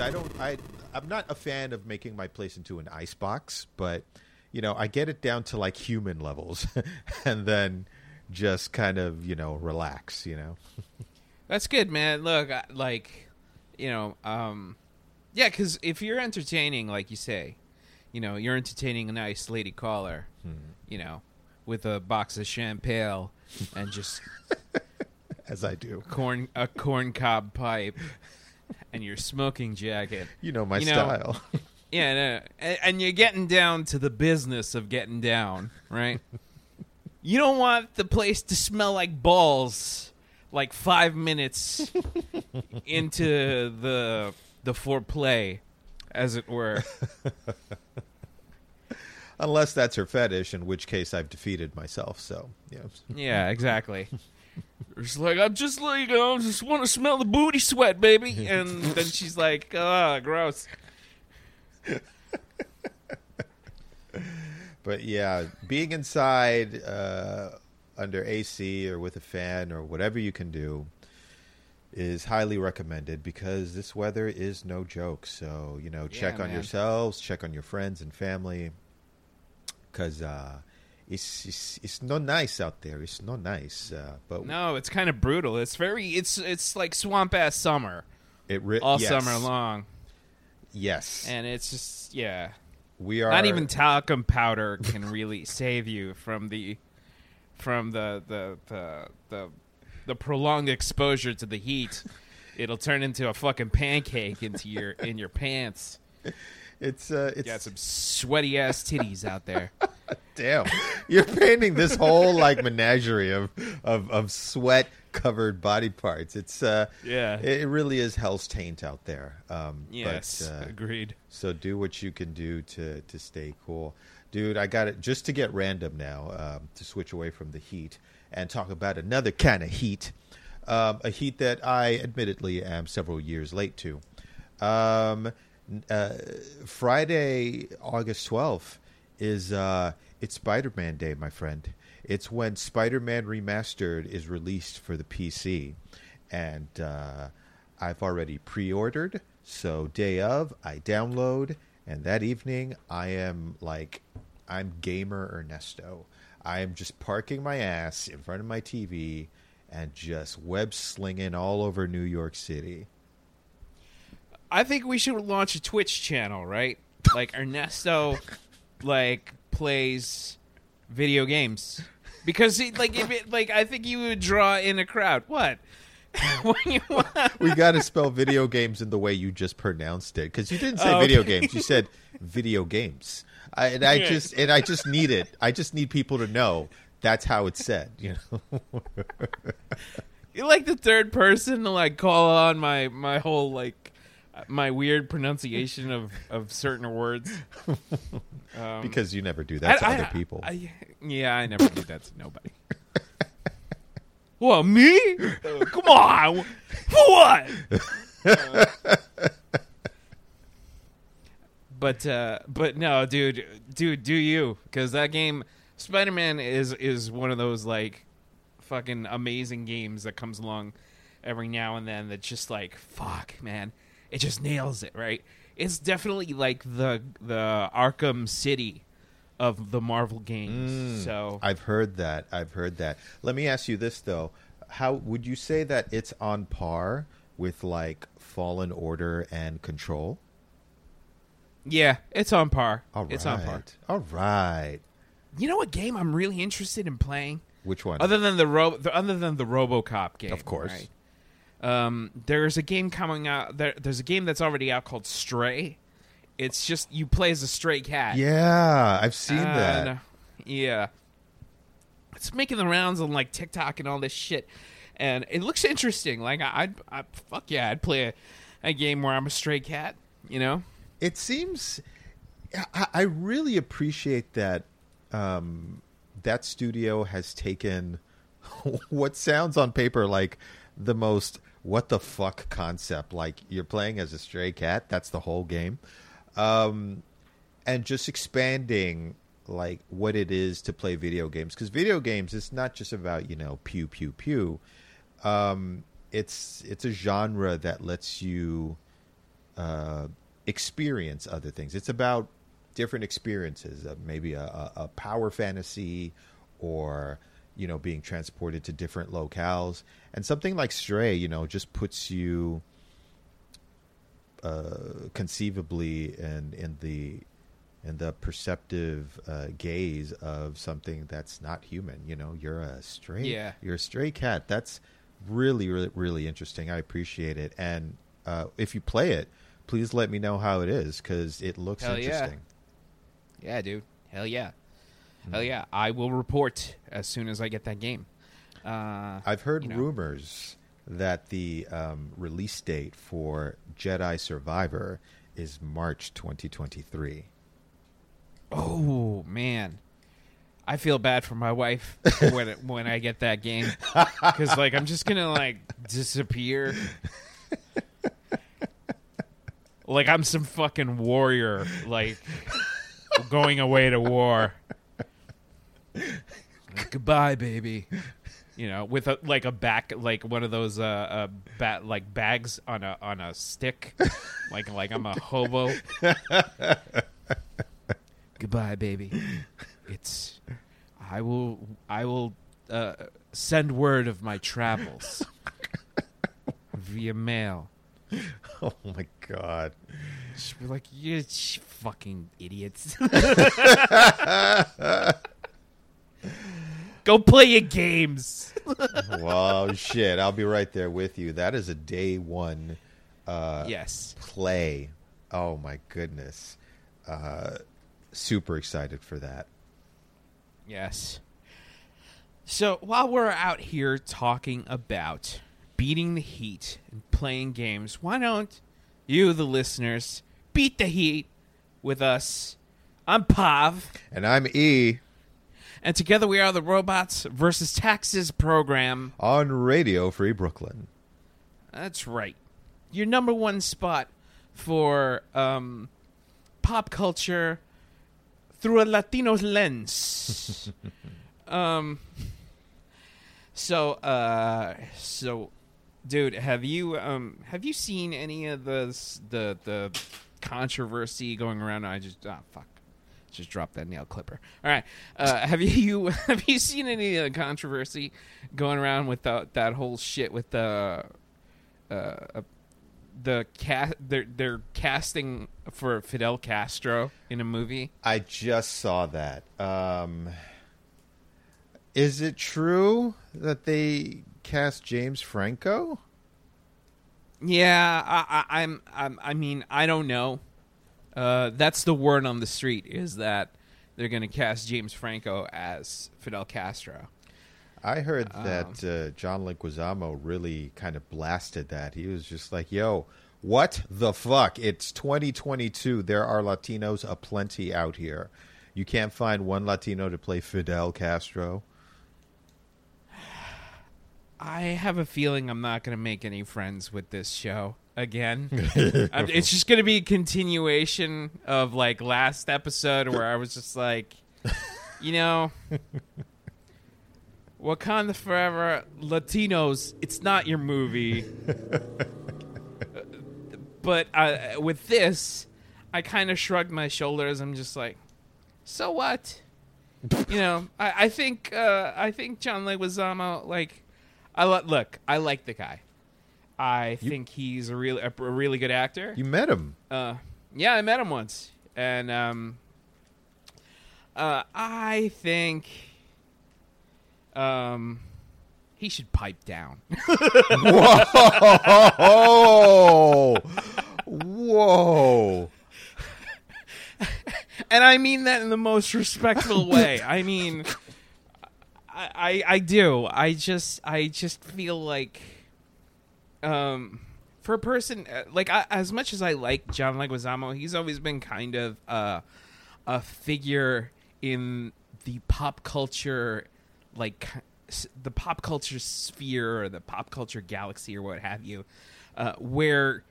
I don't I I'm not a fan of making my place into an ice box, but you know I get it down to like human levels, and then just kind of you know relax. You know, That's good, man. Look, I- like, you know, um, yeah, because if you're entertaining, like you say, you know, you're entertaining a nice lady caller, you know, with a box of champagne and just as I do. corn a corn cob pipe and your smoking jacket. You know my You know, style. Yeah, no, and, and you're getting down to the business of getting down, right? you don't want the place to smell like balls like five minutes into the the foreplay, as it were. Unless that's her fetish, in which case I've defeated myself. So yeah, Yeah, exactly. It's like I'm just like you know, just want to smell the booty sweat, baby, and then she's like, "Ah, gross." but yeah, being inside uh, under AC or with a fan or whatever you can do is highly recommended because this weather is no joke. So you know, check Yeah, on man. yourselves, check on your friends and family, because uh, it's, it's it's not nice out there. It's not nice. Uh, but No, it's kind of brutal. It's very, it's it's like swamp ass summer it re- all yes. summer long, Yes, and it's just yeah. we are Not even talcum powder can really save you from the from the the the the, the prolonged exposure to the heat. It'll turn into a fucking pancake into your in your pants. It's uh, it's Got some sweaty ass titties out there. damn. You're painting this whole like menagerie of of, of sweat covered body parts. It's uh, Yeah. it, really is hell's taint out there. Um, Yes, but, uh, agreed. so do what you can do to to stay cool, dude. I got it just to get random now um, to switch away from the heat and talk about another kind of heat, um, a heat that I admittedly am several years late to. Um, uh, Friday, August twelfth is uh, it's Spider Man Day, my friend. It's when Spider Man Remastered is released for the PC, and uh, I've already pre-ordered. So day of, I download, and that evening I am like, I'm gamer Ernesto. I am just parking my ass in front of my TV and just web slinging all over New York City. I think we should launch a Twitch channel, right? Like Ernesto, like plays video games because he, like if it like I think you would draw in a crowd. What? you We got to spell video games in the way you just pronounced it because you didn't say Oh, video games. You said video games. I, and I just and I just need it. I just need people to know that's how it's said. You know. you're like the third person to like call on my my whole like my weird pronunciation of of certain words. Um, because you never do that to I- I- other people. I- yeah, I never do that to nobody. What me? Uh, come on, for what? Uh, but uh, but no, dude, dude, do you? Because that game, Spider Man, is is one of those like fucking amazing games that comes along every now and then. That's just like fuck, man, it just nails it, right? It's definitely like the the Arkham City of the Marvel games. Mm. so I've heard that. I've heard that. Let me ask you this though: How would you say that it's on par with like Fallen Order and Control? yeah, it's on par. All right. It's on par. All right. You know what game I'm really interested in playing? Which one? Other than the ro- other than the RoboCop game, Of course. right? Um, there's a game coming out. There, there's a game that's already out called Stray. It's just you play as a stray cat. yeah, I've seen that. And, yeah, it's making the rounds on like TikTok and all this shit, and it looks interesting. Like I, I'd, I, fuck yeah, I'd play a, a game where I'm a stray cat. You know? It seems. I, I really appreciate that. Um, that studio has taken what sounds on paper like the most what the fuck concept. Like you're playing as a stray cat. That's the whole game. Um, and just expanding like what it is to play video games because video games is not just about you know pew pew pew um it's it's a genre that lets you uh, experience other things. It's about different experiences, uh, maybe a, a, a power fantasy, or you know, being transported to different locales. And something like Stray, you know, just puts you uh, conceivably in in the in the perceptive uh, gaze of something that's not human. You know, you're a stray. Yeah. You're a stray cat. That's really, really, really interesting. I appreciate it. And uh, if you play it, please let me know how it is because it looks Hell yeah. interesting. Yeah, dude. Hell yeah. Hell yeah. I will report as soon as I get that game. Uh, I've heard you know. rumors that the um, release date for Jedi Survivor is March 2023. oh man, I feel bad for my wife when it, when I get that game because like I'm just gonna like disappear. like I'm some fucking warrior, like going away to war. Like, Goodbye, baby. You know, with a like a back, like one of those uh, uh bat like bags on a on a stick, like like I'm a hobo. Goodbye, baby. It's I will I will uh, send word of my travels via mail. Oh my god. Just be like, you fucking idiots. Go play your games. well, shit. I'll be right there with you. That is a day one uh, yes. play. Oh my goodness. Uh, super excited for that. Yes. So while we're out here talking about beating the heat and playing games, why don't you, the listeners, beat the heat with us? I'm Pav, And I'm E and together we are the Robots versus Taxes program. on Radio Free Brooklyn. That's right. Your number one spot for um, pop culture through a Latino lens. um, so, uh, so, dude, have you um, have you seen any of the the the controversy going around? I just ah fuck. Just drop that nail clipper. All right, uh, have you have you seen any of the controversy going around with the, that whole shit with the uh, the cast they're they're casting for Fidel Castro in a movie. I just saw that. Um, is it true that they cast James Franco? Yeah, I, I, I'm, I'm I mean I don't know. Uh, that's the word on the street is that they're going to cast James Franco as Fidel Castro. I heard that uh, John Leguizamo really kind of blasted that. He was just like, "Yo, what the fuck? It's 2022. There are Latinos aplenty out here. You can't find one Latino to play Fidel Castro." I have a feeling I'm not going to make any friends with this show again. Um, it's just going to be a continuation of like last episode where I was just like, you know, Wakanda Forever, Latinos, it's not your movie. but uh, with this, I kind of shrugged my shoulders. I'm just like, so what? you know, I, I think uh, I think John Leguizamo, like, I lo- look, I like the guy. I think he's a really a, a really good actor. You met him. Uh, yeah, I met him once, and um, uh, I think um, he should pipe down. Whoa! Whoa! and I mean that in the most respectful way. I mean, I, I I do. I just I just feel like, um, for a person uh, like I, as much as I like John Leguizamo, he's always been kind of uh, a figure in the pop culture, like the pop culture sphere or the pop culture galaxy or what have you, uh, where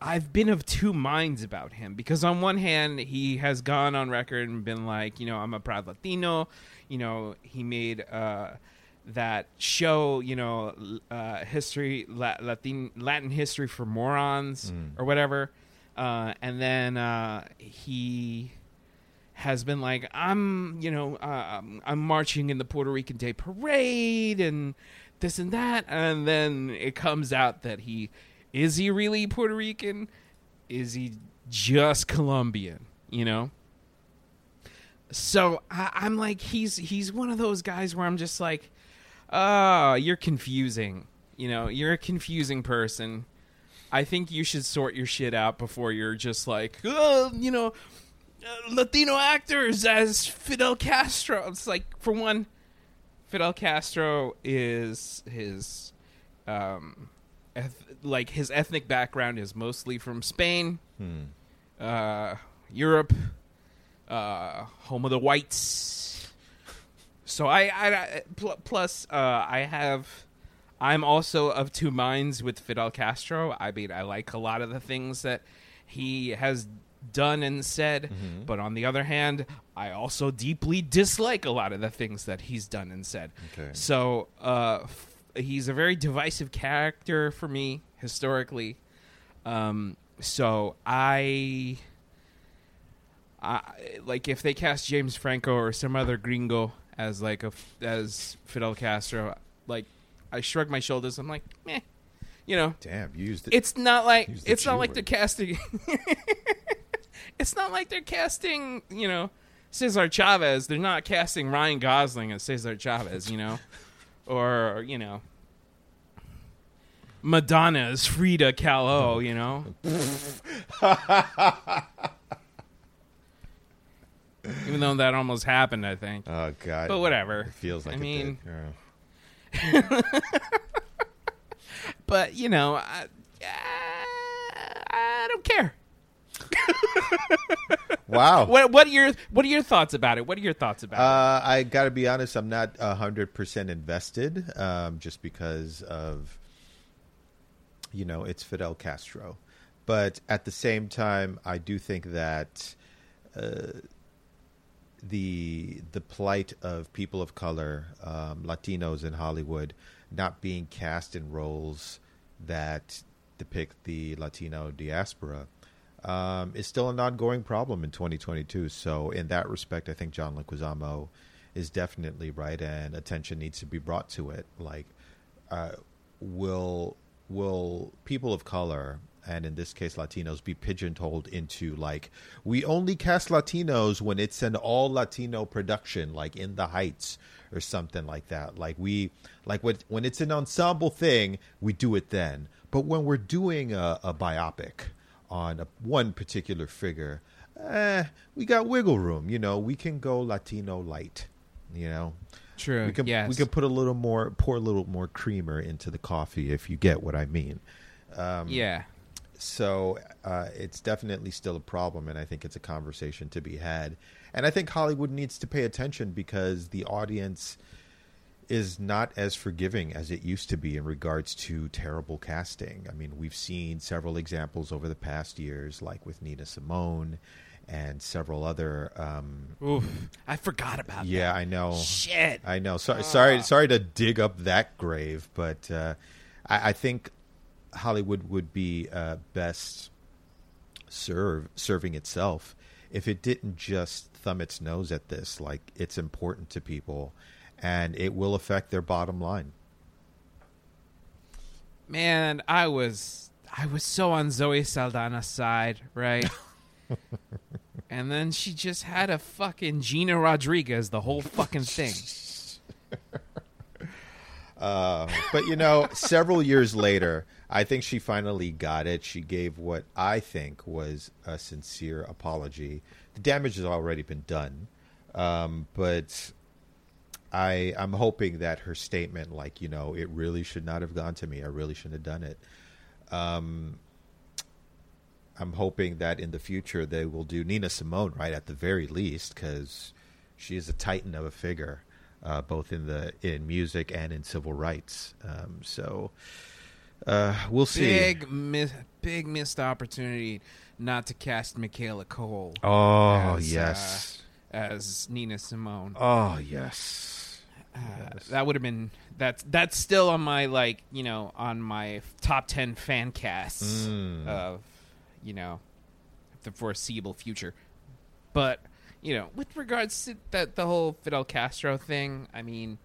I've been of two minds about him because on one hand he has gone on record and been like, you know, I'm a proud Latino. You know, he made uh, that show you know uh, history La- Latin Latin history for morons Mm. or whatever, uh, and then uh, he has been like I'm you know uh, I'm- I'm marching in the Puerto Rican Day Parade and this and that, and then it comes out that he is he really Puerto Rican? Is he just Colombian? You know. So I, I'm like, he's he's one of those guys where I'm just like, oh, you're confusing. You know, you're a confusing person. I think you should sort your shit out before you're just like, oh, you know, uh, Latino actors as Fidel Castro. It's like, for one, Fidel Castro is his, um, eth- like his ethnic background is mostly from Spain, Hmm. uh, Europe, uh, home of the whites. So I, I, I pl- plus uh, I have, I'm also of two minds with Fidel Castro. I mean, I like a lot of the things that he has done and said, Mhm. but on the other hand, I also deeply dislike a lot of the things that he's done and said. Okay. So uh, f- he's a very divisive character for me historically. Um, so I, I like if they cast James Franco or some other gringo as like a as Fidel Castro, like I shrug my shoulders. I'm like, meh, you know. Damn, you used it. It's not like it's not like word. they're casting. it's not like they're casting, you know, Cesar Chavez. They're not casting Ryan Gosling as Cesar Chavez, you know, or you know, Madonna as Frida Kahlo, you know. Even though that almost happened, I think. oh God. But whatever. It feels like I mean-. But you know, I, I don't care. Wow. What what are your what are your thoughts about it? What are your thoughts about it? Uh, I got to be honest. I'm not hundred percent invested, um, just because of you know it's Fidel Castro. But at the same time, I do think that uh, the the plight of people of color, um, Latinos in Hollywood, not being cast in roles that depict the Latino diaspora um, is still an ongoing problem in 2022. So, in that respect, I think John Leguizamo is definitely right, and attention needs to be brought to it. Like, uh, will will people of color and in this case Latinos be pigeonholed into like we only cast Latinos when it's an all Latino production, like in the Heights or something like that. Like we like when when it's an ensemble thing, we do it then. But when we're doing a, a biopic on a, one particular figure, eh, we got wiggle room. You know, we can go Latino light. You know, True. we can yes. we can put a little more, pour a little more creamer into the coffee if you get what I mean. Um, yeah. So uh, it's definitely still a problem, and I think it's a conversation to be had. And I think Hollywood needs to pay attention because the audience is not as forgiving as it used to be in regards to terrible casting. I mean, we've seen several examples over the past years, like with Nina Simone and several other. Um, Oof. I forgot about that. yeah, I know. Shit. I know. Sorry, sorry, sorry to dig up that grave, but uh, I, I think Hollywood would be uh, best serve serving itself if it didn't just thumb its nose at this. Like it's important to people, and it will affect their bottom line. Man, I was I was so on Zoe Saldana's side, right? and then she just had a fucking Gina Rodriguez the whole fucking thing. Uh, but you know, several years later, I think she finally got it. She gave what I think was a sincere apology. The damage has already been done, um, but I I'm hoping that her statement, like you know, it really should not have gone to me. I really shouldn't have done it. Um, I'm hoping that in the future they will do Nina Simone right at the very least because she is a titan of a figure, uh, both in the in music and in civil rights. Um, so uh, we'll see. Big miss, big missed opportunity not to cast Michaela Coel oh as, yes, as Nina Simone. oh yes. Uh, that would have been that's that's still on my like you know on my top ten fan casts Mm. of you know the foreseeable future. But you know, with regards to that the whole Fidel Castro thing, I mean,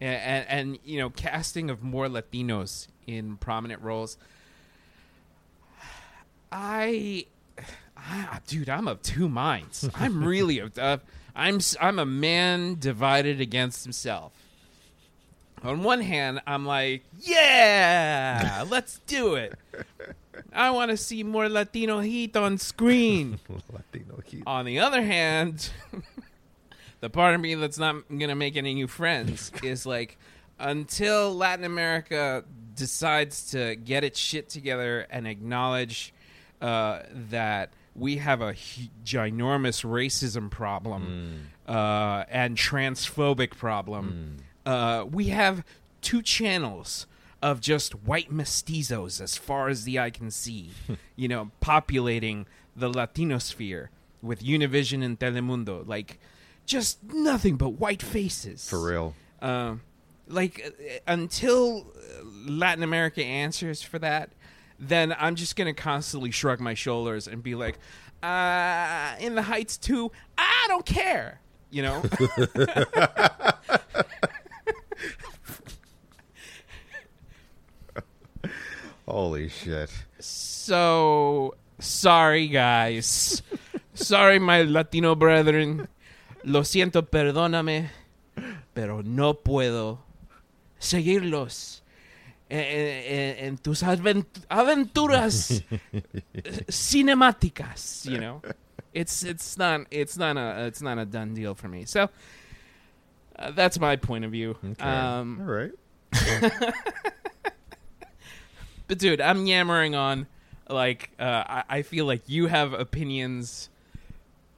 and, and, you know, casting of more Latinos in prominent roles. I, I dude, I'm of two minds. I'm really of. Uh, I'm I'm a man divided against himself. On one hand, I'm like, yeah, let's do it. I want to see more Latino heat on screen. Latino heat. On the other hand, the part of me that's not going to make any new friends is like, until Latin America decides to get its shit together and acknowledge uh, that we have a ginormous racism problem uh, and transphobic problem, uh, we have two channels of just white mestizos as far as the eye can see, you know, populating the Latino sphere with Univision and Telemundo. Like, just nothing but white faces. For real. Um, like uh, until uh, Latin America answers for that, then I'm just gonna constantly shrug my shoulders and be like, uh, "In the Heights too, I don't care," you know. Holy shit. so sorry, guys. sorry, my Latino brethren. Lo siento, perdóname, pero no puedo seguirlos en, en- en tus avent- aventuras cinemáticas. You know, it's it's not it's not a it's not a done deal for me. So uh, that's my point of view. Okay. Um, All right. But dude, I'm yammering on. Like, uh, I, I feel like you have opinions,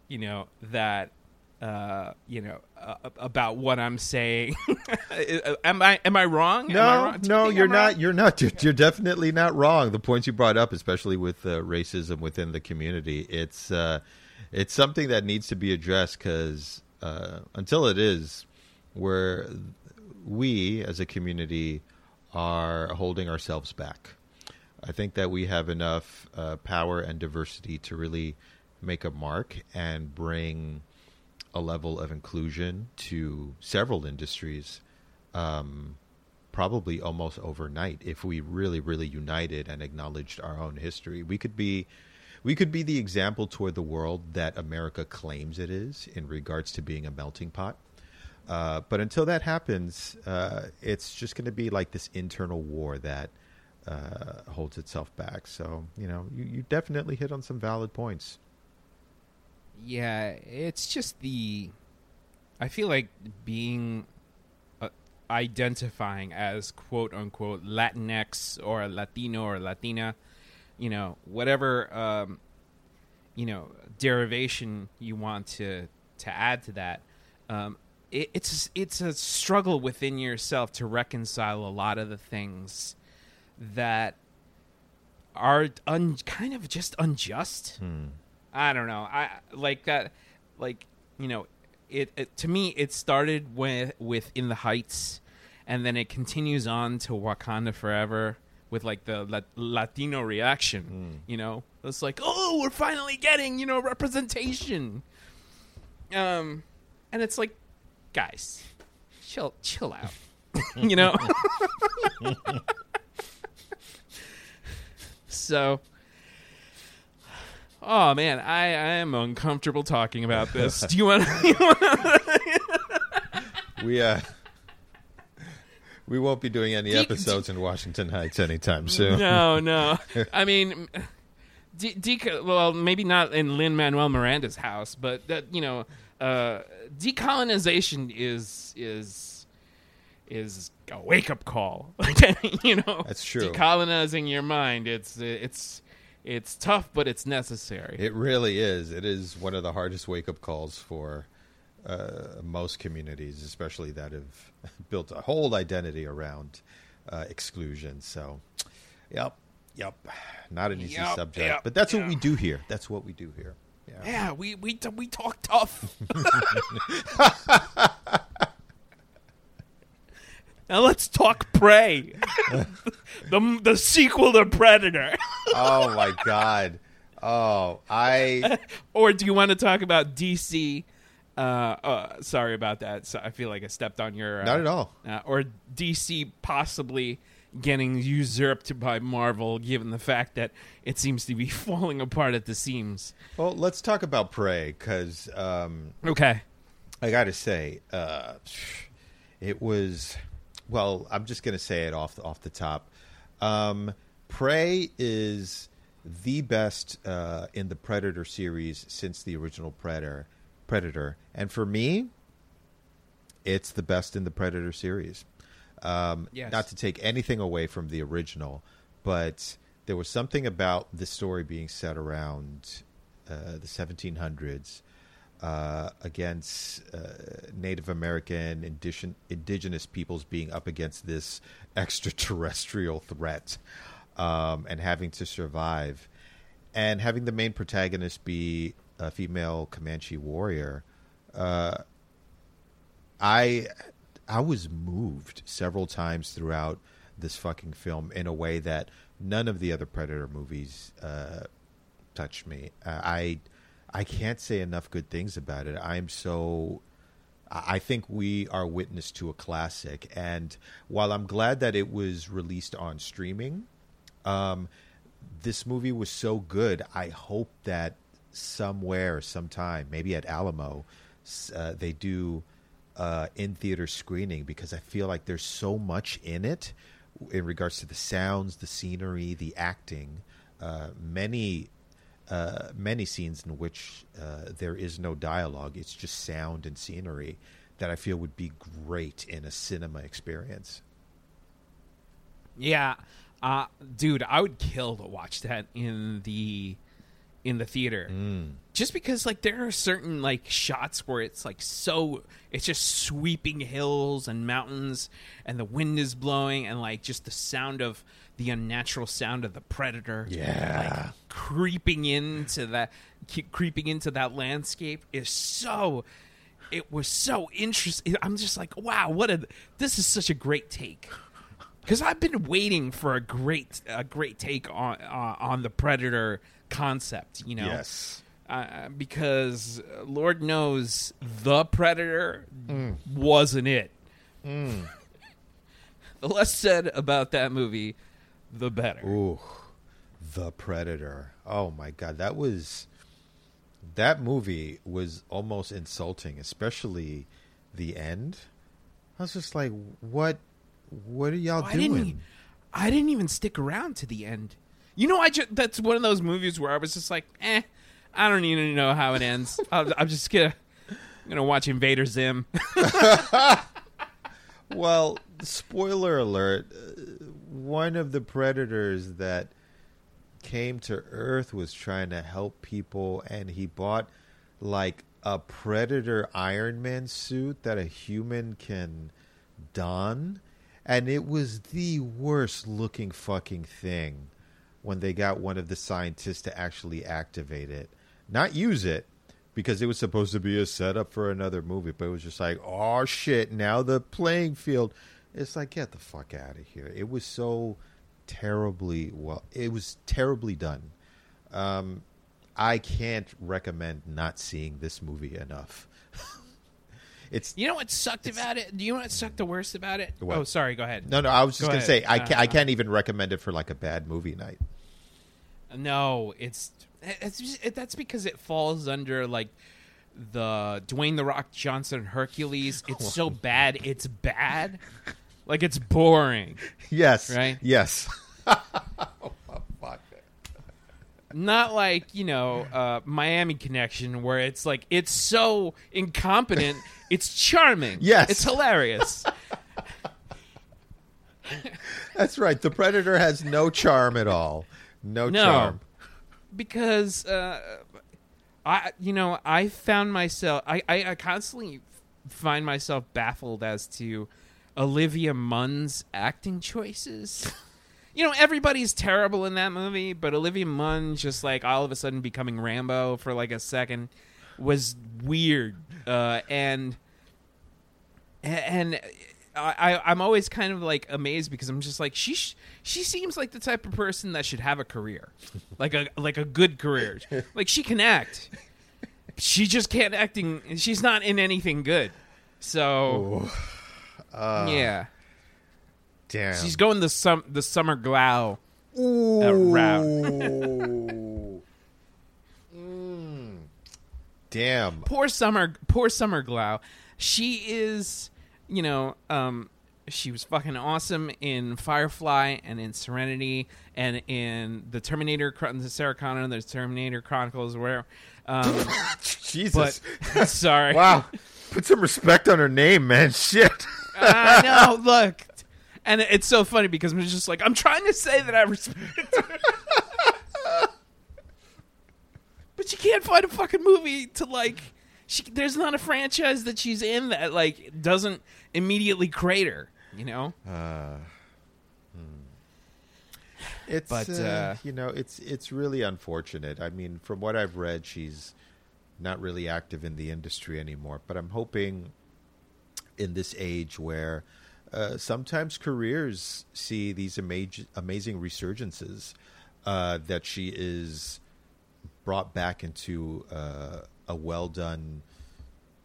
you know, that, uh, you know, uh, about what I'm saying. am I am I wrong? Am I No, wrong? You no, you're I'm not. wrong? You're not. You're, you're definitely not wrong. The points you brought up, especially with uh, racism within the community, it's uh, it's something that needs to be addressed because uh, until it is, where we as a community are holding ourselves back. I think that we have enough uh, power and diversity to really make a mark and bring a level of inclusion to several industries um, probably almost overnight. If we really really united and acknowledged our own history we could be we could be the example toward the world that america claims it is in regards to being a melting pot. Uh, but until that happens uh, it's just going to be like this internal war that uh, holds itself back so you know you, you definitely hit on some valid points Yeah, it's just the. I feel like being uh, identifying as quote unquote Latinx or Latino or Latina, you know, whatever um, you know derivation you want to to add to that. Um, it, it's it's a struggle within yourself to reconcile a lot of the things that are un, kind of just unjust. Hmm. I don't know. I like that. Like you know, it, it to me it started with with In the Heights, and then it continues on to Wakanda Forever with like the La- Latino reaction. You know, it's like oh, we're finally getting you know representation. Um, and it's like, guys, chill, chill out. you know. so. Oh man, I, I am uncomfortable talking about this. Do you want? we uh we won't be doing any episodes in washington heights anytime soon no, no. I mean, de- deco- well, maybe not in Lin Manuel Miranda's house, but that you know, uh, decolonization is is is a wake up call. you know, That's true. Decolonizing your mind, it's it's it's tough, but it's necessary. It really is. It is one of the hardest wake up calls for uh, most communities, especially that have built a whole identity around uh, exclusion. So, yep, yep, not an easy Yep, subject, yep, but that's what we do here. That's what we do here. Yeah. yeah, we we we talk tough. Now let's talk Prey, the the sequel to Predator. Oh my god. Oh, I or do you want to talk about DC? Uh, uh, sorry about that. So I feel like I stepped on your. Uh, not at all. Uh, or DC possibly getting usurped by Marvel, given the fact that it seems to be falling apart at the seams. Well, let's talk about Prey because um, Okay. I got to say, uh, it was. Well, I'm just going to say it off off the top. Um, Prey is the best uh, in the Predator series since the original Predator. Predator, and for me, it's the best in the Predator series. Um, Yes. Not to take anything away from the original, but there was something about the story being set around uh, the 1700s uh, against uh, Native American indigen- indigenous peoples being up against this extraterrestrial threat um, and having to survive, and having the main protagonist be a female Comanche warrior. Uh, I I was moved several times throughout this fucking film in a way that none of the other Predator movies uh, touched me. Uh, I I can't say enough good things about it. I'm so I think we are witness to a classic, and while I'm glad that it was released on streaming, um, this movie was so good. I hope that somewhere, sometime, maybe at Alamo, uh, they do uh, in theater screening because I feel like there's so much in it in regards to the sounds, the scenery, the acting. Uh, many uh, many scenes in which uh, there is no dialogue; it's just sound and scenery that I feel would be great in a cinema experience. Yeah, uh, dude, I would kill to watch that in the in the theater. Mm. Just because like there are certain like shots where it's like so it's just sweeping hills and mountains and the wind is blowing and like just the sound of the unnatural sound of the predator Yeah. like, creeping into that creeping into that landscape is so it was so interesting i'm just like wow what a this is such a great take because I've been waiting for a great, a great take on uh, on the Predator concept. You know, Yes. uh, because Lord knows the Predator wasn't it. the less said about that movie, the better. Ooh, the Predator. Oh my god, that was that movie was almost insulting, especially the end. I was just like, what? What are y'all I didn't. e- doing? I didn't even stick around to the end. You know, I just that's one of those movies where I was just like, eh, I don't even know how it ends. I'm, I'm just gonna gonna watch Invader Zim. Well, spoiler alert: uh, one of the predators that came to Earth was trying to help people, and he bought like a predator Iron Man suit that a human can don, and it was the worst looking fucking thing when they got one of the scientists to actually activate it, not use it. Because it was supposed to be a setup for another movie, but it was just like, oh shit! Now the playing field. It's like, get the fuck out of here! It was so terribly well. It was terribly done. Um, I can't recommend not seeing this movie enough. it's You know what sucked about it? Do you know what sucked the worst about it? What? Oh, sorry. Go ahead. no, no. I was just Go gonna say. I can't, I Uh, can't even recommend it for like a bad movie night. No, it's it's just, it, that's because it falls under like the Dwayne the Rock Johnson Hercules. It's so bad, it's bad. Like it's boring. Yes, Right? Yes. oh. Not like, you know, uh, Miami Connection where it's like it's so incompetent, it's charming. Yes. It's hilarious. That's right. The Predator has no charm at all. No, No. charm. because uh, I, you know, I found myself, I, I, I constantly find myself baffled as to Olivia Munn's acting choices. You know, everybody's terrible in that movie, but Olivia Munn just like all of a sudden becoming Rambo for like a second was weird, uh, and and I, I I'm always kind of like amazed because I'm just like she sh- she seems like the type of person that should have a career, like a like a good career. Like she can act, she just can't acting. She's not in anything good. So Uh, yeah, Damn. she's going the sum the Summer Glau. Ooh. route. Mm. Damn. poor summer poor Summer Glau she is you know um she was fucking awesome in firefly and in serenity and in the terminator the sarah connor the terminator chronicles where um Jesus. but sorry wow. Put some respect on her name, man. Shit. I know look and it's so funny because i'm just like i'm trying to say that i respect her but you can't find a fucking movie to like she, there's not a franchise that she's in that like doesn't immediately crater you know Uh, hmm. It's But, uh, uh, you know it's it's really unfortunate. I mean, from what I've read, she's not really active in the industry anymore. But I'm hoping in this age where uh, sometimes careers see these amazing amazing resurgences uh, that she is brought back into uh, a well done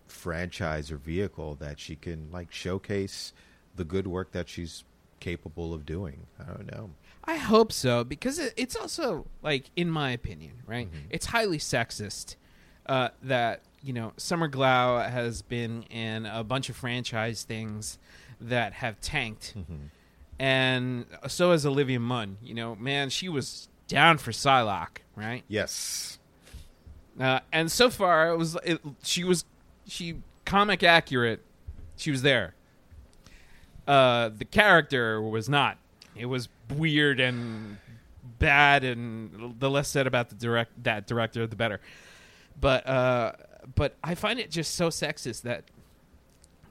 franchise or vehicle that she can like showcase the good work that she's capable of doing. I don't know. i hope so because it's also like in my opinion right it's highly sexist uh, that you know summer glau has been in a bunch of franchise things that have tanked and so has olivia munn you know man she was down for Psylocke, right Yes. Uh, and so far, it was it, she was she comic accurate. She was there. Uh, the character was not. It was weird and bad, and the less said about the direct that director, the better. But uh, but I find it just so sexist that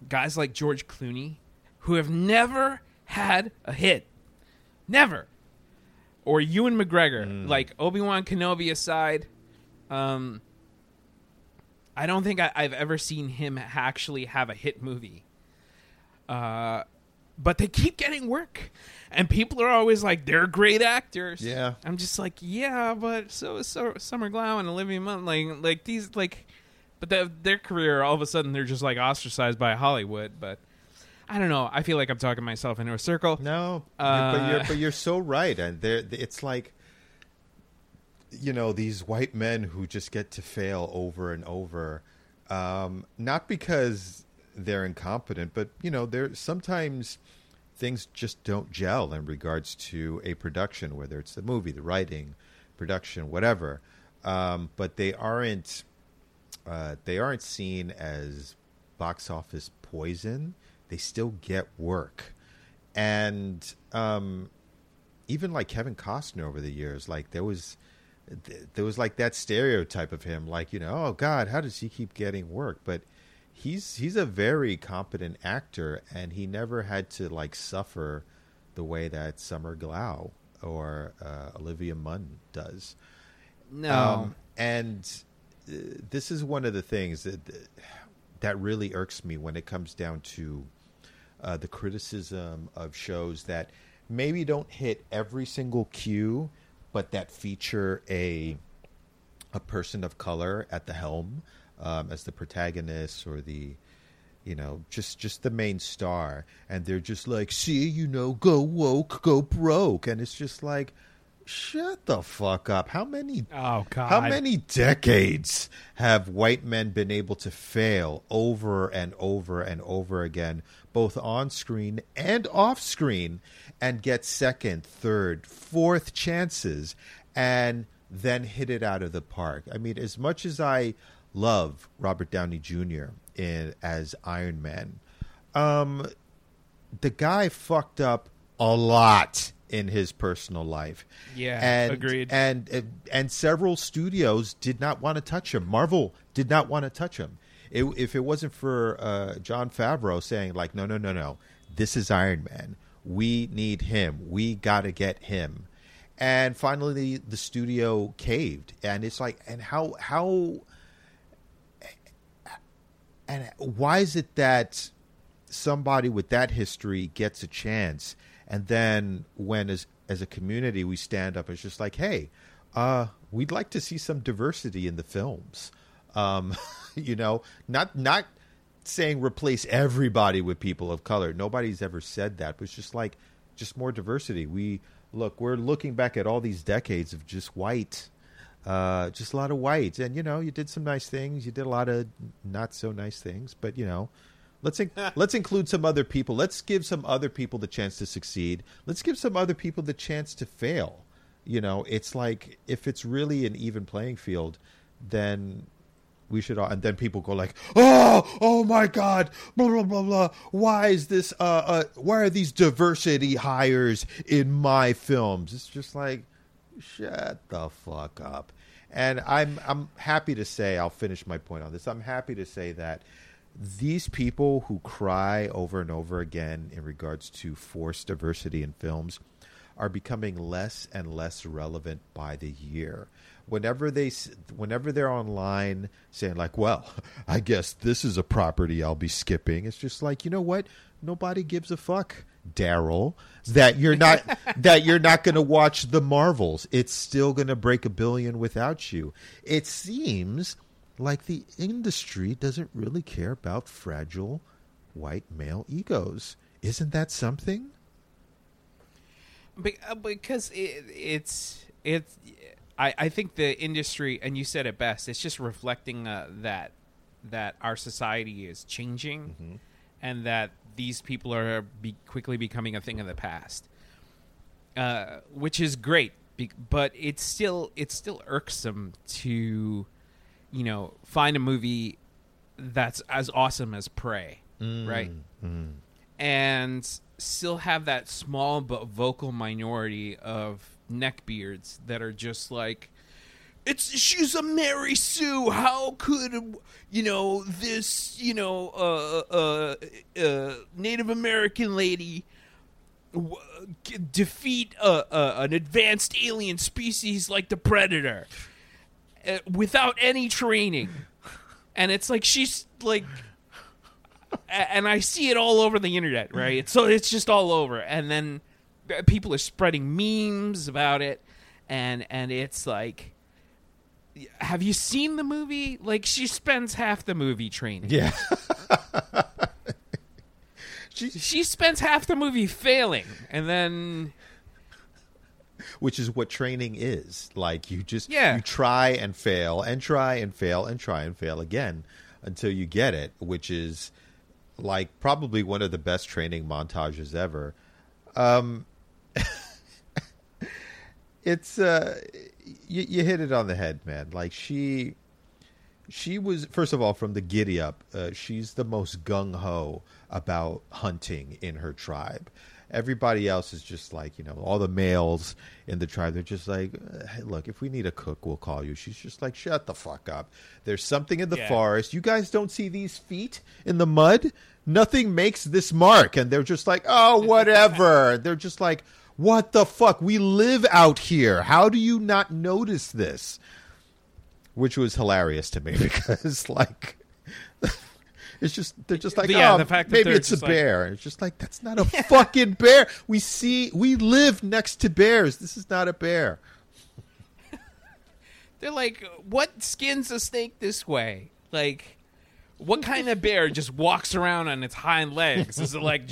guys like George Clooney, who have never had a hit, never, or Ewan McGregor, like Obi Wan Kenobi aside, um, I don't think I, I've ever seen him actually have a hit movie. Uh, but they keep getting work, and people are always like, "They're great actors." Yeah. I'm just like, yeah, but so is so, Summer Glau and Olivia Munn. Like, like these, like, but the, their career, all of a sudden, they're just like ostracized by Hollywood. But I don't know. I feel like I'm talking myself into a circle. No, Uh, but you're but you're so right, and there it's like you know these white men who just get to fail over and over, um, not because they're incompetent, but you know there sometimes things just don't gel in regards to a production, whether it's the movie, the writing, production, whatever. Um, but they aren't uh, they aren't seen as box office poison. They still get work, and um, even like Kevin Costner over the years, like there was there was like that stereotype of him, like you know, oh God, how does he keep getting work? But he's he's a very competent actor, and he never had to like suffer the way that Summer Glau or uh, Olivia Munn does. No, Um, and this is one of the things that that really irks me when it comes down to uh, the criticism of shows that maybe don't hit every single cue, but that feature a a person of color at the helm um, as the protagonist or the you know just just the main star. And they're just like see you know go woke go broke. And it's just like shut the fuck up how many oh God, how many decades have white men been able to fail over and over and over again, both on screen and off screen, and get second, third, fourth chances and then hit it out of the park? I mean, as much as I love Robert Downey Jr. in as Iron Man, um, the guy fucked up a lot in his personal life. Yeah, and, agreed. And and several studios did not want to touch him. Marvel did not want to touch him. It, if it wasn't for uh, Jon Favreau saying like, no, no, no, no, this is Iron Man. We need him. We got to get him. And finally, the studio caved. And it's like, and how how and why is it that somebody with that history gets a chance, and then when as as a community we stand up, it's just like, hey, uh, we'd like to see some diversity in the films. Um, you know, not not saying replace everybody with people of color. Nobody's ever said that, but it's just like just more diversity. We look, we're looking back at all these decades of just white, uh, just a lot of whites, and you know, you did some nice things, you did a lot of not so nice things, but you know. Let's in- let's include some other people. Let's give some other people the chance to succeed. Let's give some other people the chance to fail. You know, it's like if it's really an even playing field, then we should all, and then people go like oh oh my god blah blah blah blah why is this uh, uh why are these diversity hires in my films it's just like shut the fuck up and i'm i'm happy to say i'll finish my point on this i'm happy to say that these people who cry over and over again in regards to forced diversity in films are becoming less and less relevant by the year. Whenever they whenever they're online saying like well i guess this is a property i'll be skipping it's just like you know what? Nobody gives a fuck daryl that you're not that you're not going to watch the marvels. It's still going to break a billion without you. It seems like the industry doesn't really care about fragile white male egos isn't that something uh, because it, it's it's I, I think the industry, and you said it best. It's just reflecting uh, that that our society is changing, mm-hmm. and that these people are be quickly becoming a thing of the past, uh, which is great. Be- but it's still it's still irksome to, you know, find a movie that's as awesome as Prey, mm-hmm. right? Mm. And still have that small but vocal minority of neckbeards that are just like it's she's a Mary Sue. How could you know this? You know, uh, uh, uh, Native American lady w- defeat an advanced alien species like the Predator uh, without any training, and it's like she's like. And I see it all over the internet, right? So it's just all over, and then people are spreading memes about it, and and it's like, have you seen the movie? Like she spends half the movie training. Yeah. she she spends half the movie failing, and then which is what training is. Like you just yeah. you try and fail and try and fail and try and fail again until you get it, which is like probably one of the best training montages ever. Um, it's uh, you, you hit it on the head, man. Like she, she was first of all from the giddy up. Uh, she's the most gung ho about hunting in her tribe. Everybody else is just like you know all the males in the tribe. They're just like, uh, hey, look, if we need a cook, we'll call you. She's just like, shut the fuck up. There's something in the yeah. forest. You guys don't see these feet in the mud. Nothing makes this mark, and they're just like, oh, whatever. they're just like what the fuck? We live out here. How do you not notice this? Which was hilarious to me because, like, it's just they're just like, yeah, oh, the fact maybe it's a like... bear. It's just like that's not a fucking bear. We see, we live next to bears. This is not a bear. they're like, what skins a snake this way? Like, what kind of bear just walks around on its hind legs? Is it like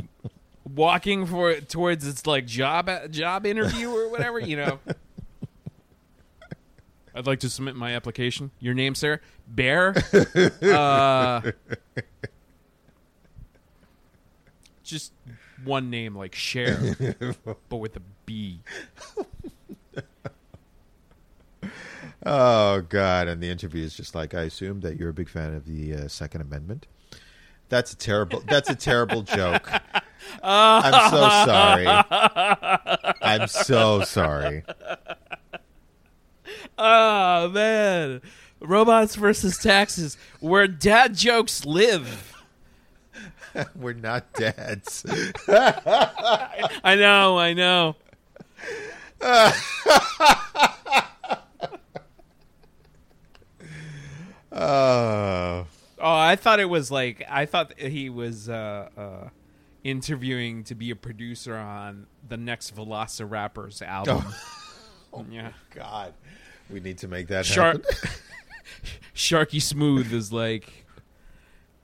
walking for towards its like job job interview or whatever, you know. I'd like to submit my application. Your name, sir? Bear. uh, just one name like Cher, but with a B. oh God! And the interview is just like I assume that you're a big fan of the uh, Second Amendment. That's a terrible. That's a terrible joke. I'm so sorry. I'm so sorry. Oh man, robots versus taxes, where dad jokes live. We're not dads. I know, I know. oh. Oh, I thought it was like I thought he was uh, uh, interviewing to be a producer on the next Velociraptors album. Oh. Yeah, God, we need to make that Shark happen. Sharky Smooth is like,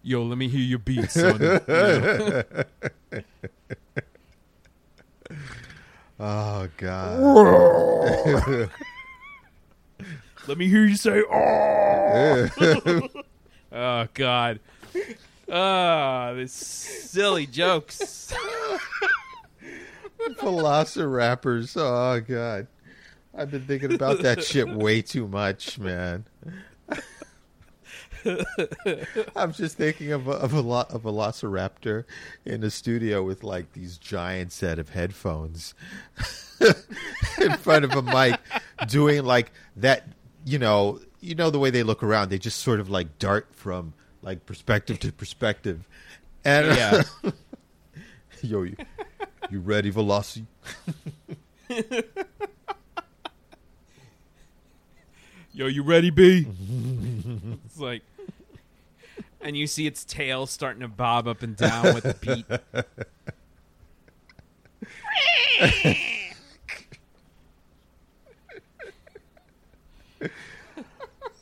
yo, let me hear your beats. son. You know? Oh God. Let me hear you say, oh. oh, God. Ah, this silly jokes. Velociraptors. Oh God. I've been thinking about that shit way too much, man. I'm just thinking of a, of a, lo- a velociraptor in a studio with like these giant set of headphones in front of a mic, doing like that. You know, you know the way they look around. They just sort of like dart from like perspective to perspective. And Yeah. yo, you, you ready, Veloci? Yo, you ready, B? it's like, and you see its tail starting to bob up and down with the beat.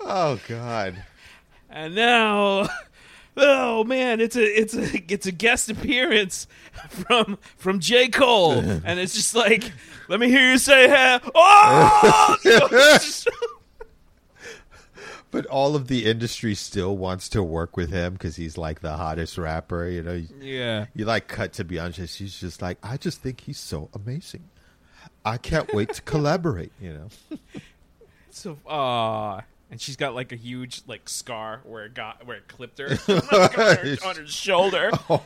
Oh God. And now, oh man, it's a it's a it's a guest appearance from from J Cole, and it's just like, let me hear you say, hey, oh, It's just- But all of the industry still wants to work with him because he's like the hottest rapper. You know, yeah. you like cut to Beyonce. She's just like, I just think he's so amazing. I can't wait to collaborate. You know, So, uh and she's got like a huge like scar where it got where it clipped her on, her on her shoulder. oh,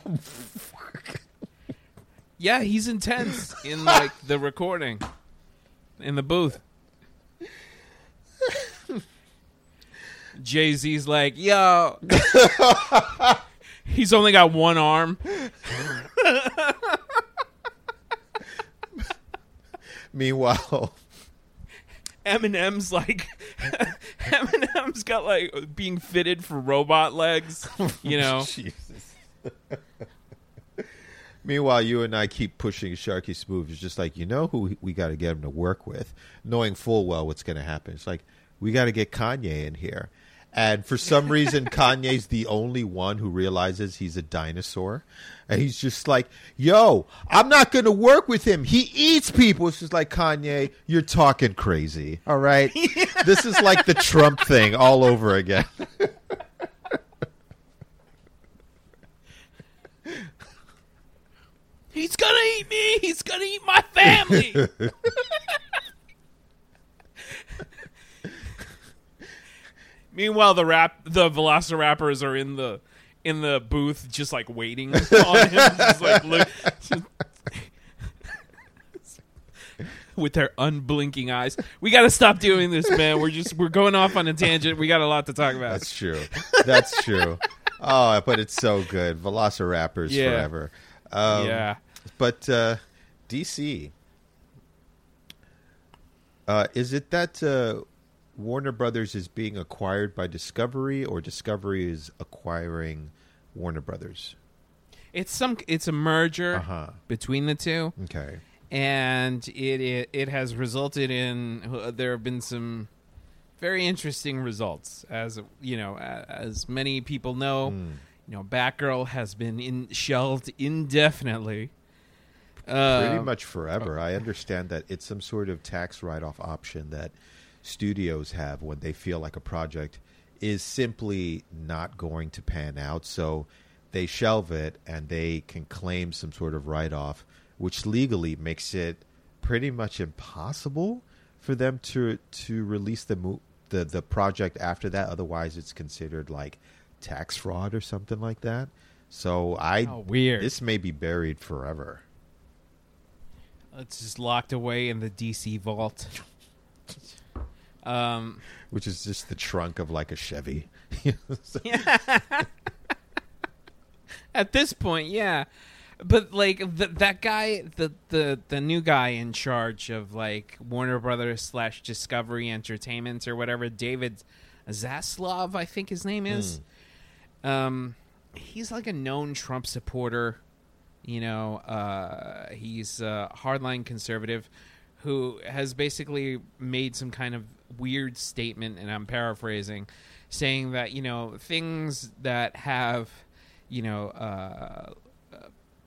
Yeah, he's intense in like the recording, in the booth. Jay Z's like, yo, he's only got one arm. meanwhile, Eminem's like, Eminem's got like being fitted for robot legs. You know, Jesus. Meanwhile, you and I keep pushing Sharky Smooth. It's just like you know who we got to get him to work with, knowing full well what's going to happen. It's like we got to get Kanye in here, and for some reason, Kanye's the only one who realizes he's a dinosaur, and he's just like, "Yo, I'm not going to work with him. He eats people." It's just like Kanye, you're talking crazy. All right, this is like the Trump thing all over again. he's gonna eat me. He's gonna eat my family. Meanwhile, the rap, the Velociraptors are in the in the booth, just like waiting on him, just like look, with their unblinking eyes. We got to stop doing this, man. We're just we're going off on a tangent. We got a lot to talk about. That's true. That's true. Oh, but it's so good. Velociraptors Yeah. forever. Um, yeah, But uh, DC, uh, is it that uh, Warner Brothers is being acquired by Discovery, or Discovery is acquiring Warner Brothers? it's some it's a merger Uh huh. between the two. Okay. and it, it it has resulted in uh, there have been some very interesting results as you know as many people know Hmm. you know Batgirl has been in shelved indefinitely uh, Pretty much forever. I understand that it's some sort of tax write-off option that studios have when they feel like a project is simply not going to pan out. So they shelve it and they can claim some sort of write-off, which legally makes it pretty much impossible for them to to release the mo- the the project after that. Otherwise, it's considered like tax fraud or something like that. So I oh, weird this may be buried forever. it's just locked away in the DC vault um which is just the trunk of like a Chevy. At this point, yeah. But like the, that guy, the, the the new guy in charge of like Warner Brothers slash Discovery Entertainment or whatever, David Zaslav, I think his name is. Um, he's like a known Trump supporter. You know, uh, he's a hardline conservative who has basically made some kind of weird statement, and I'm paraphrasing, saying that you know things that have you know uh,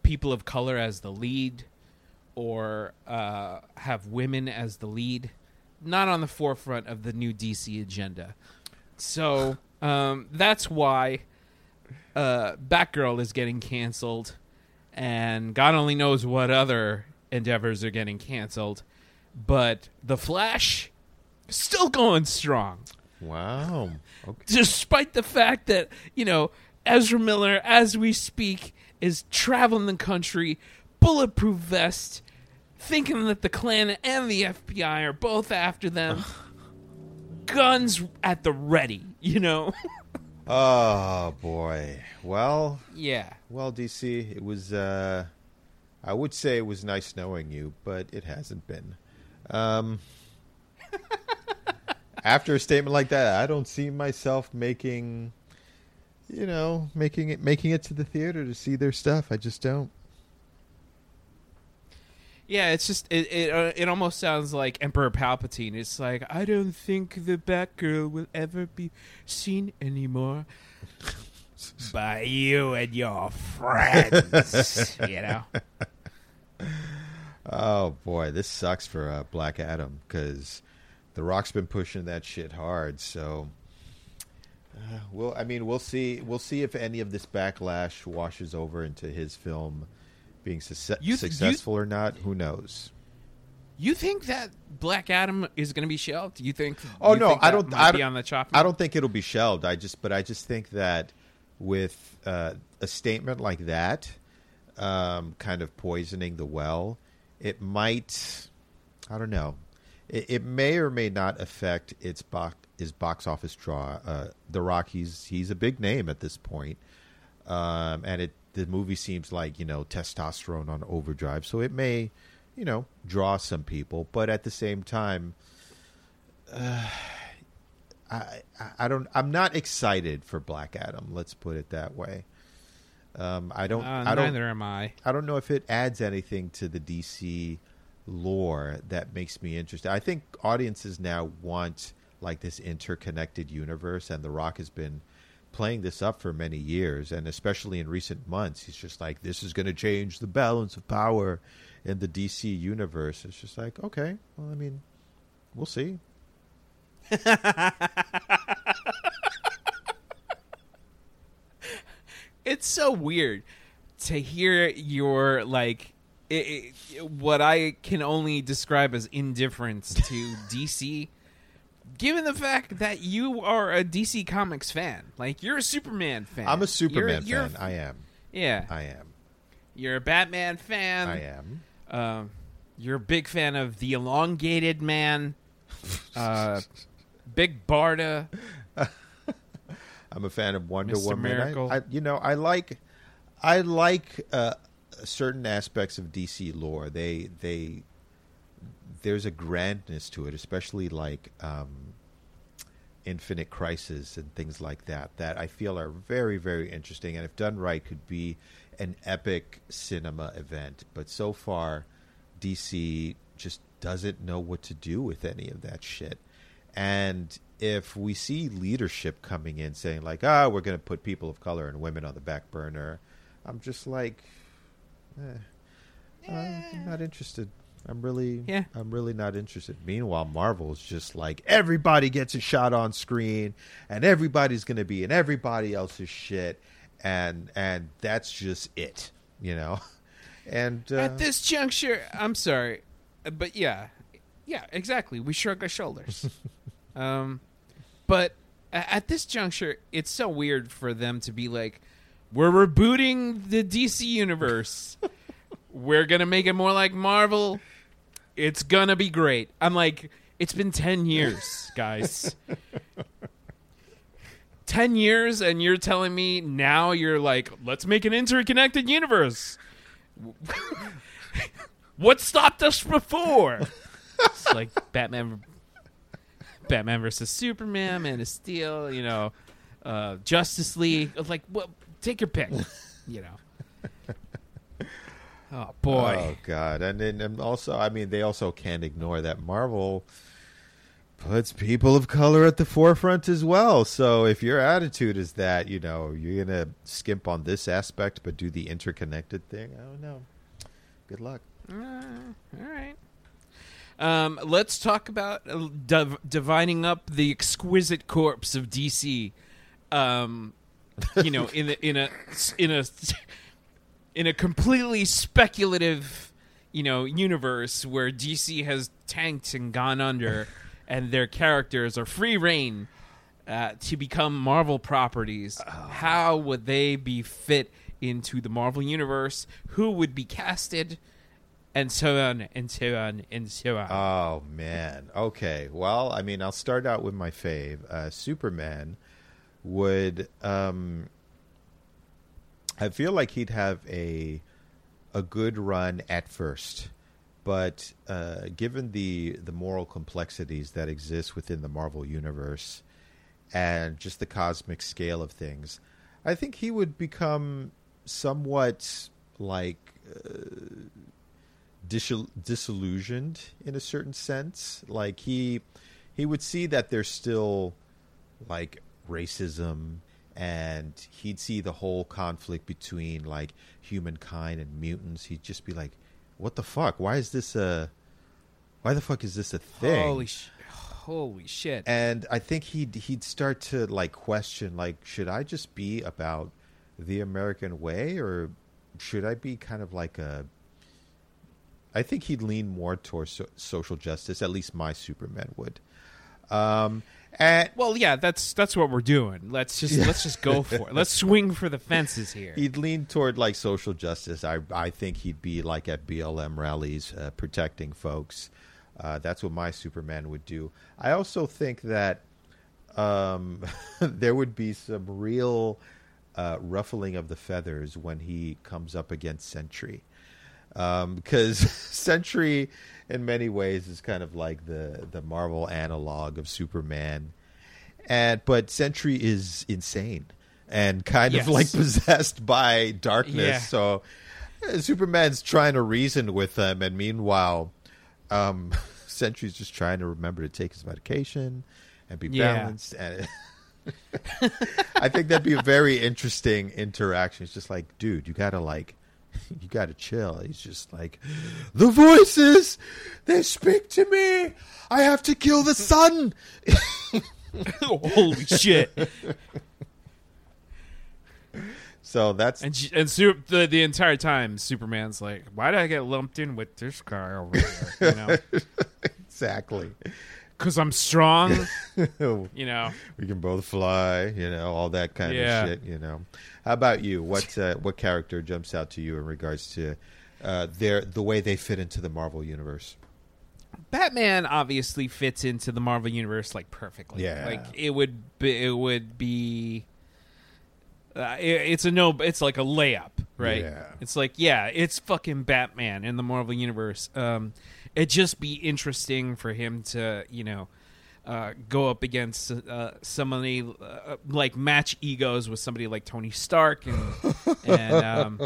people of color as the lead or uh, have women as the lead, not on the forefront of the new DC agenda. So um, that's why uh, Batgirl is getting canceled, and God only knows what other endeavors are getting canceled. But The Flash still going strong, Wow. Okay. despite the fact that you know Ezra Miller, as we speak, is traveling the country, bulletproof vest, thinking that the Klan and the FBI are both after them. Guns at the ready, you know. Oh boy. Well, yeah. well, DC, it was. uh I would say it was nice knowing you, but it hasn't been. Um, after a statement like that, I don't see myself making, you know, making it making it to the theater to see their stuff. I just don't. Yeah, it's just it it, uh, it almost sounds like Emperor Palpatine. It's like I don't think the Batgirl will ever be seen anymore by you and your friends. you know. Oh boy, this sucks for uh, Black Adam because The Rock's been pushing that shit hard. So, uh, we'll. I mean, we'll see. We'll see if any of this backlash washes over into his film being You th- you- successful or not. Who knows? You think that Black Adam is going to be shelved? You think? Oh you no, think I don't. I don't, on the chopping. I don't think it'll be shelved. I just, but I just think that with uh, a statement like that, um, kind of poisoning the well, it might. I don't know. It, it may or may not affect its box his box office draw. Uh, the Rock, he's he's a big name at this point, um, and it the movie seems like you know testosterone on overdrive, so it may you know draw some people, but at the same time. I, I- I don't. I'm not excited for Black Adam. Let's put it that way. Um, I don't. Uh, I don't. neither am I. I don't know if it adds anything to the DC lore that makes me interested. I think audiences now want like this interconnected universe, and The Rock has been playing this up for many years, and especially in recent months, he's just like, "This is going to change the balance of power in the DC universe." It's just like, okay, well, I mean, we'll see. it's so weird to hear your like it, it, what I can only describe as indifference to DC. Given the fact that you are a DC Comics fan, like you're a Superman fan, I'm a Superman You're- you're- fan. I am. yeah, I am. you're a Batman fan. I am. Um, you're a big fan of the Elongated Man, uh, Big Barda. I'm a fan of Wonder Mr. Woman. I-. I, you know, I like, I like uh, certain aspects of DC lore. They, they, there's a grandness to it, especially like um, Infinite Crisis and things like that. That I feel are very, very interesting, and if done right, could be an epic cinema event. But so far, DC just doesn't know what to do with any of that shit. And if we see leadership coming in saying like, "Ah, we're going to put people of color and women on the back burner," I'm just like, eh, I'm not interested. I'm really, Yeah. I'm really not interested. Meanwhile, Marvel's just like everybody gets a shot on screen, and everybody's going to be in everybody else's shit, and and that's just it, you know. And uh, At this juncture, I'm sorry, uh, but yeah, yeah, exactly. We shrug our shoulders. um, but at this juncture, it's so weird for them to be like, "We're rebooting the DC universe. We're gonna make it more like Marvel. It's gonna be great." I'm like, "It's been ten years, guys." 10 years and you're telling me now you're like let's make an interconnected universe what stopped us before? it's like Batman, Batman versus Superman, Man of Steel. You know, uh, Justice League. Like, well, take your pick. you know. Oh boy. Oh God, and then and also, I mean, they also can't ignore that Marvel puts people of color at the forefront as well. So if your attitude is that you know you're gonna skimp on this aspect but do the interconnected thing, I don't know. Good luck. Uh, all right. Um, let's talk about uh, div- dividing up the exquisite corpse of DC. Um, you know, in a, in a in a in a completely speculative, you know, universe where DC has tanked and gone under, and their characters are free rein uh, to become Marvel properties. How would they be fit into the Marvel universe? Who would be casted? And so on and so on and so on. Oh man. Okay. Well, I mean, I'll start out with my fave. Uh, Superman would. Um, I feel like he'd have a a good run at first, but uh, given the the moral complexities that exist within the Marvel universe and just the cosmic scale of things, I think he would become somewhat like. Uh, dis- disillusioned in a certain sense. Like he he would see that there's still like racism and he'd see the whole conflict between like humankind and mutants. He'd just be like, "What the fuck? Why is this a why the fuck is this a thing?" Holy sh- holy shit. and I think he'd he'd start to like question like should I just be about the American way or should I be kind of like a I think he'd lean more towards so- social justice at least my Superman would um and Well, yeah, that's that's what we're doing. Let's just let's just go for it. Let's swing for the fences here. he'd lean toward like social justice I I think he'd be like at BLM rallies uh, protecting folks uh, that's what my Superman would do I also think that um, there would be some real uh, ruffling of the feathers when he comes up against Sentry. Because Sentry, in many ways, is kind of like the, the Marvel analog of Superman. And But Sentry is insane and kind Yes. of like possessed by darkness. Yeah. So uh, Superman's trying to reason with them, And meanwhile, um, Sentry's just trying to remember to take his medication and be Yeah. balanced. And I think that'd be a very interesting interaction. It's just like, dude, you gotta like, you gotta chill. He's just like, the voices, they speak to me. I have to kill the sun. holy shit. So that's And she- and Su- the the entire time Superman's like, "Why did I get lumped in with this guy over here?" You know, exactly. Cuz I'm strong, you know. We can both fly. You know, all that kind Yeah. of shit. You know. How about you? What uh, what character jumps out to you in regards to uh, their the way they fit into the Marvel universe? Batman obviously fits into the Marvel universe like perfectly. Yeah. Like it would be, it would be uh, it, it's a no it's like a layup, right? Yeah. It's like yeah, it's fucking Batman in the Marvel universe. Um it'd just be interesting for him to, you know, uh, go up against uh, somebody uh, like match egos with somebody like Tony Stark and and um,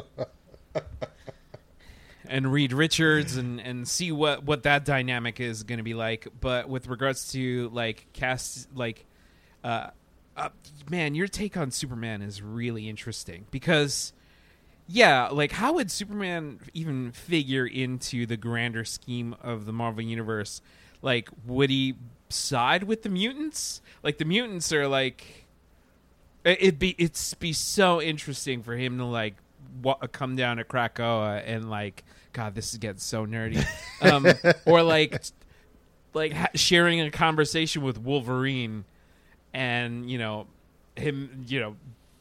and Reed Richards and and see what what that dynamic is going to be like. But with regards to like cast, like, uh, uh, man, your take on Superman is really interesting because. Yeah, like how would Superman even figure into the grander scheme of the Marvel universe? Like, would he side with the mutants? Like the mutants are like, it- it'd be it's be so interesting for him to like wa- come down to Krakoa and like, God, this is getting so nerdy, um, or like, like ha- sharing a conversation with Wolverine, and you know, him, you know,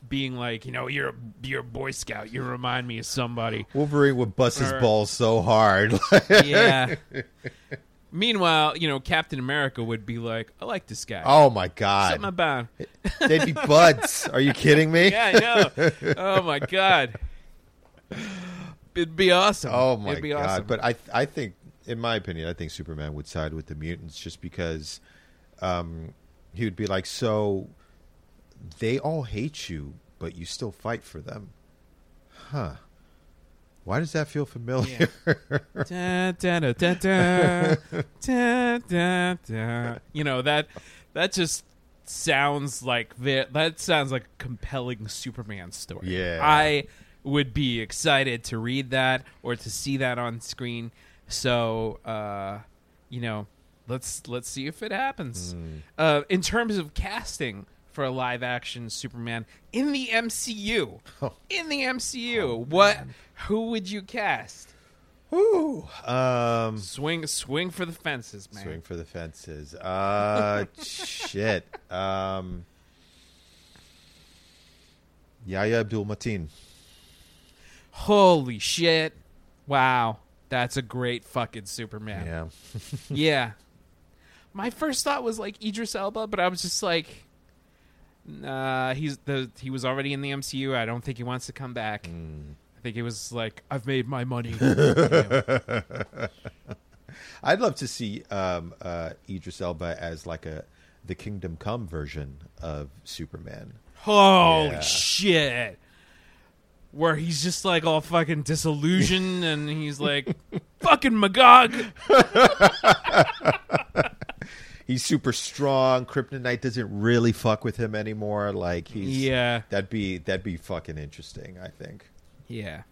being like, you know, you're a, you're a Boy Scout, you remind me of somebody. Wolverine would bust his Or- balls so hard. yeah. Meanwhile, you know, Captain America would be like, I like this guy. oh my god, Something about him. they'd be buds. Are you kidding me? Yeah, I know. oh my god. It'd be awesome. Oh my It'd be god! awesome. But I, I think, in my opinion, I think Superman would side with the mutants just because um, he would be like, so they all hate you, but you still fight for them. Huh. Why does that feel familiar? Da, da, da, da, da. Da, da, da. You know that that just sounds like that sounds like a compelling Superman story. Yeah. I would be excited to read that or to see that on screen. So, uh, you know, let's let's see if it happens. Hmm. Uh, in terms of casting for a live action Superman in the MCU, Oh. in the MCU, what who would you cast? Whew. Um, Swing, swing for the fences, man. swing for the fences. Uh, shit. Um, Yahya Abdul Mateen. Holy shit! Wow, that's a great fucking Superman. Yeah. Yeah. My first thought was like Idris Elba, but I was just like, nah, he's the he was already in the MCU. I don't think he wants to come back. I think he was like I've made my money. I'd love to see um, uh, Idris Elba as like a the Kingdom Come version of Superman. Holy Yeah. shit! Where he's just like all fucking disillusioned, and he's like, "Fucking Magog." He's super strong. Kryptonite doesn't really fuck with him anymore. Like he's Yeah. That'd be that'd be fucking interesting. I think. Yeah,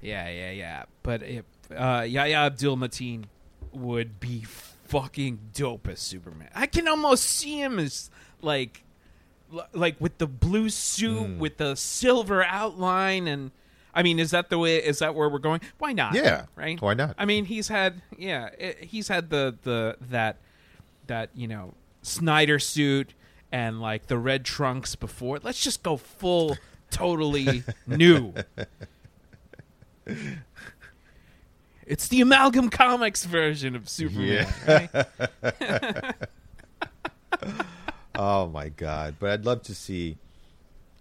yeah, yeah, yeah. But if, uh, Yahya Abdul Mateen would be fucking dope as Superman. I can almost see him as like, l- like with the blue suit with the silver outline, and I mean, is that the way? Is that where we're going? Why not? Yeah. right. Why not? I mean, he's had yeah, it, he's had the the that that you know Snyder suit and like the red trunks before. Let's just go full, totally new. It's the amalgam comics version of Superman. right? Oh my god! But I'd love to see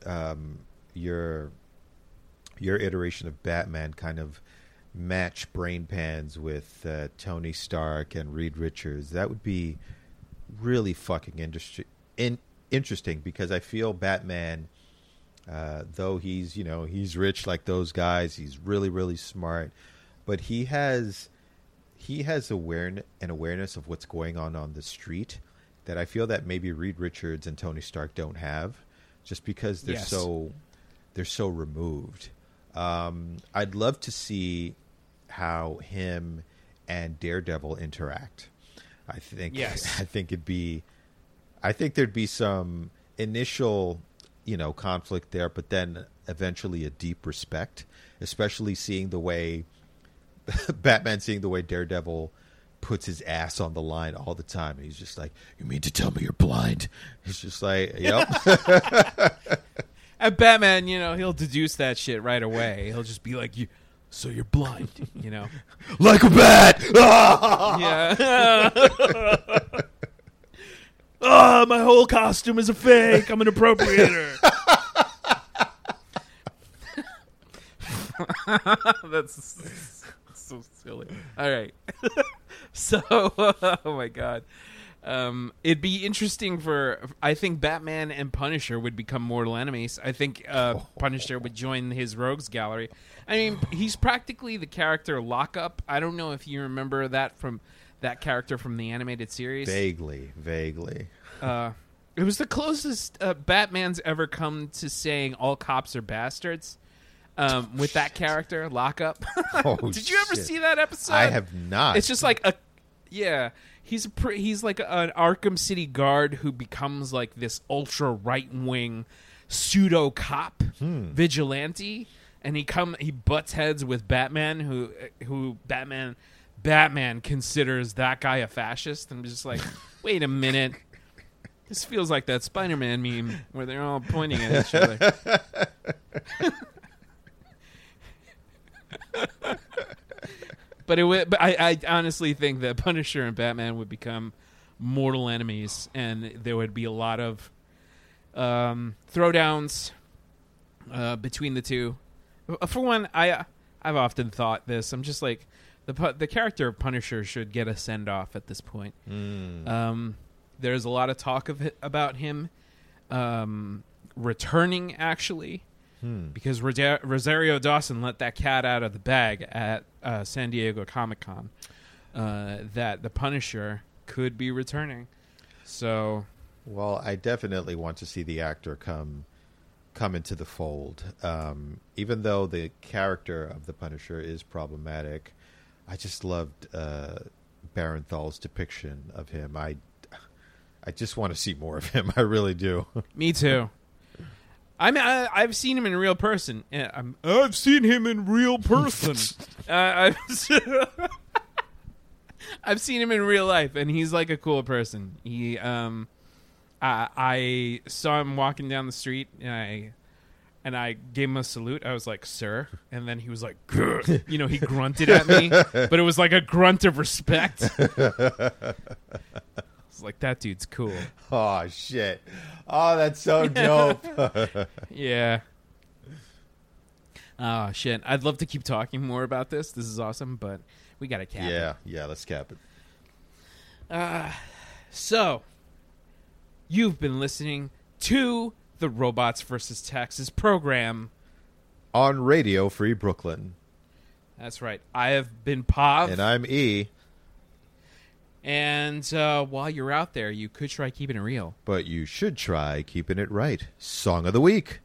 um, your your iteration of Batman kind of match brain pans with uh, Tony Stark and Reed Richards. That would be really fucking industry in, interesting because I feel Batman, uh, though he's you know he's rich like those guys, he's really really smart, but he has he has awareness an awareness of what's going on on the street that I feel that maybe Reed Richards and Tony Stark don't have, just because they're Yes. so they're so removed. Um, I'd love to see how him and Daredevil interact. I think Yes. I think it'd be I think there'd be some initial, you know, conflict there, but then eventually a deep respect, especially seeing the way Batman seeing the way Daredevil puts his ass on the line all the time. He's just like, "You mean to tell me you're blind?" He's just like, "Yep." And Batman, you know, he'll deduce that shit right away. He'll just be like, "You, so you're blind," you know? like a bat. Ah! Yeah. oh, my whole costume is a fake. I'm an appropriator. That's so silly. All right. so, oh my god. Um, it'd be interesting for I think Batman and Punisher would become mortal enemies. I think uh, Punisher would join his rogues gallery. I mean, he's practically the character Lockup. I don't know if you remember that from that character from the animated series. vaguely, vaguely. Uh, it was the closest uh, Batman's ever come to saying all cops are bastards. Um, with that character, Lockup. Oh, Did you ever shit. see that episode? I have not. It's just like a, yeah. He's a pre- he's like an Arkham City guard who becomes like this ultra right wing pseudo cop hmm. vigilante, and he come he butts heads with Batman, who who Batman Batman considers that guy a fascist. And I'm just like, wait a minute. This feels like that Spider-Man meme where they're all pointing at each other. But it would. But I, I honestly think that Punisher and Batman would become mortal enemies, and there would be a lot of um, throwdowns uh, between the two. Uh, For one, I I've often thought this. I'm just like the the character of Punisher should get a send off at this point. Mm. Um, there's a lot of talk of it, about him um, returning actually because Rosario Dawson let that cat out of the bag at uh, San Diego Comic Con uh, that the Punisher could be returning. So Well, I definitely want to see the actor come come into the fold. Um, even though the character of the Punisher is problematic, I just loved uh, Bernthal's depiction of him. I I just want to see more of him. I really do. me too. I mean, I, I've seen him in real person. Yeah, I'm, I've seen him in real person. uh, I've, I've seen him in real life, and he's like a cool person. He, um, I, I saw him walking down the street, and I, and I gave him a salute. I was like, "Sir," and then he was like, "Grr." you know, he grunted at me, but it was like a grunt of respect. Like, "That dude's cool." oh shit! Oh, that's so dope. Yeah. Oh shit! I'd love to keep talking more about this. This is awesome, but we got to cap. it. yeah, yeah. Let's cap it. Uh, so, you've been listening to the Robots versus Taxes program. On Radio Free Brooklyn, That's right. I have been Pav, and I'm E. and uh, while you're out there, you could try keeping it real. But you should try keeping it right. Song of the week.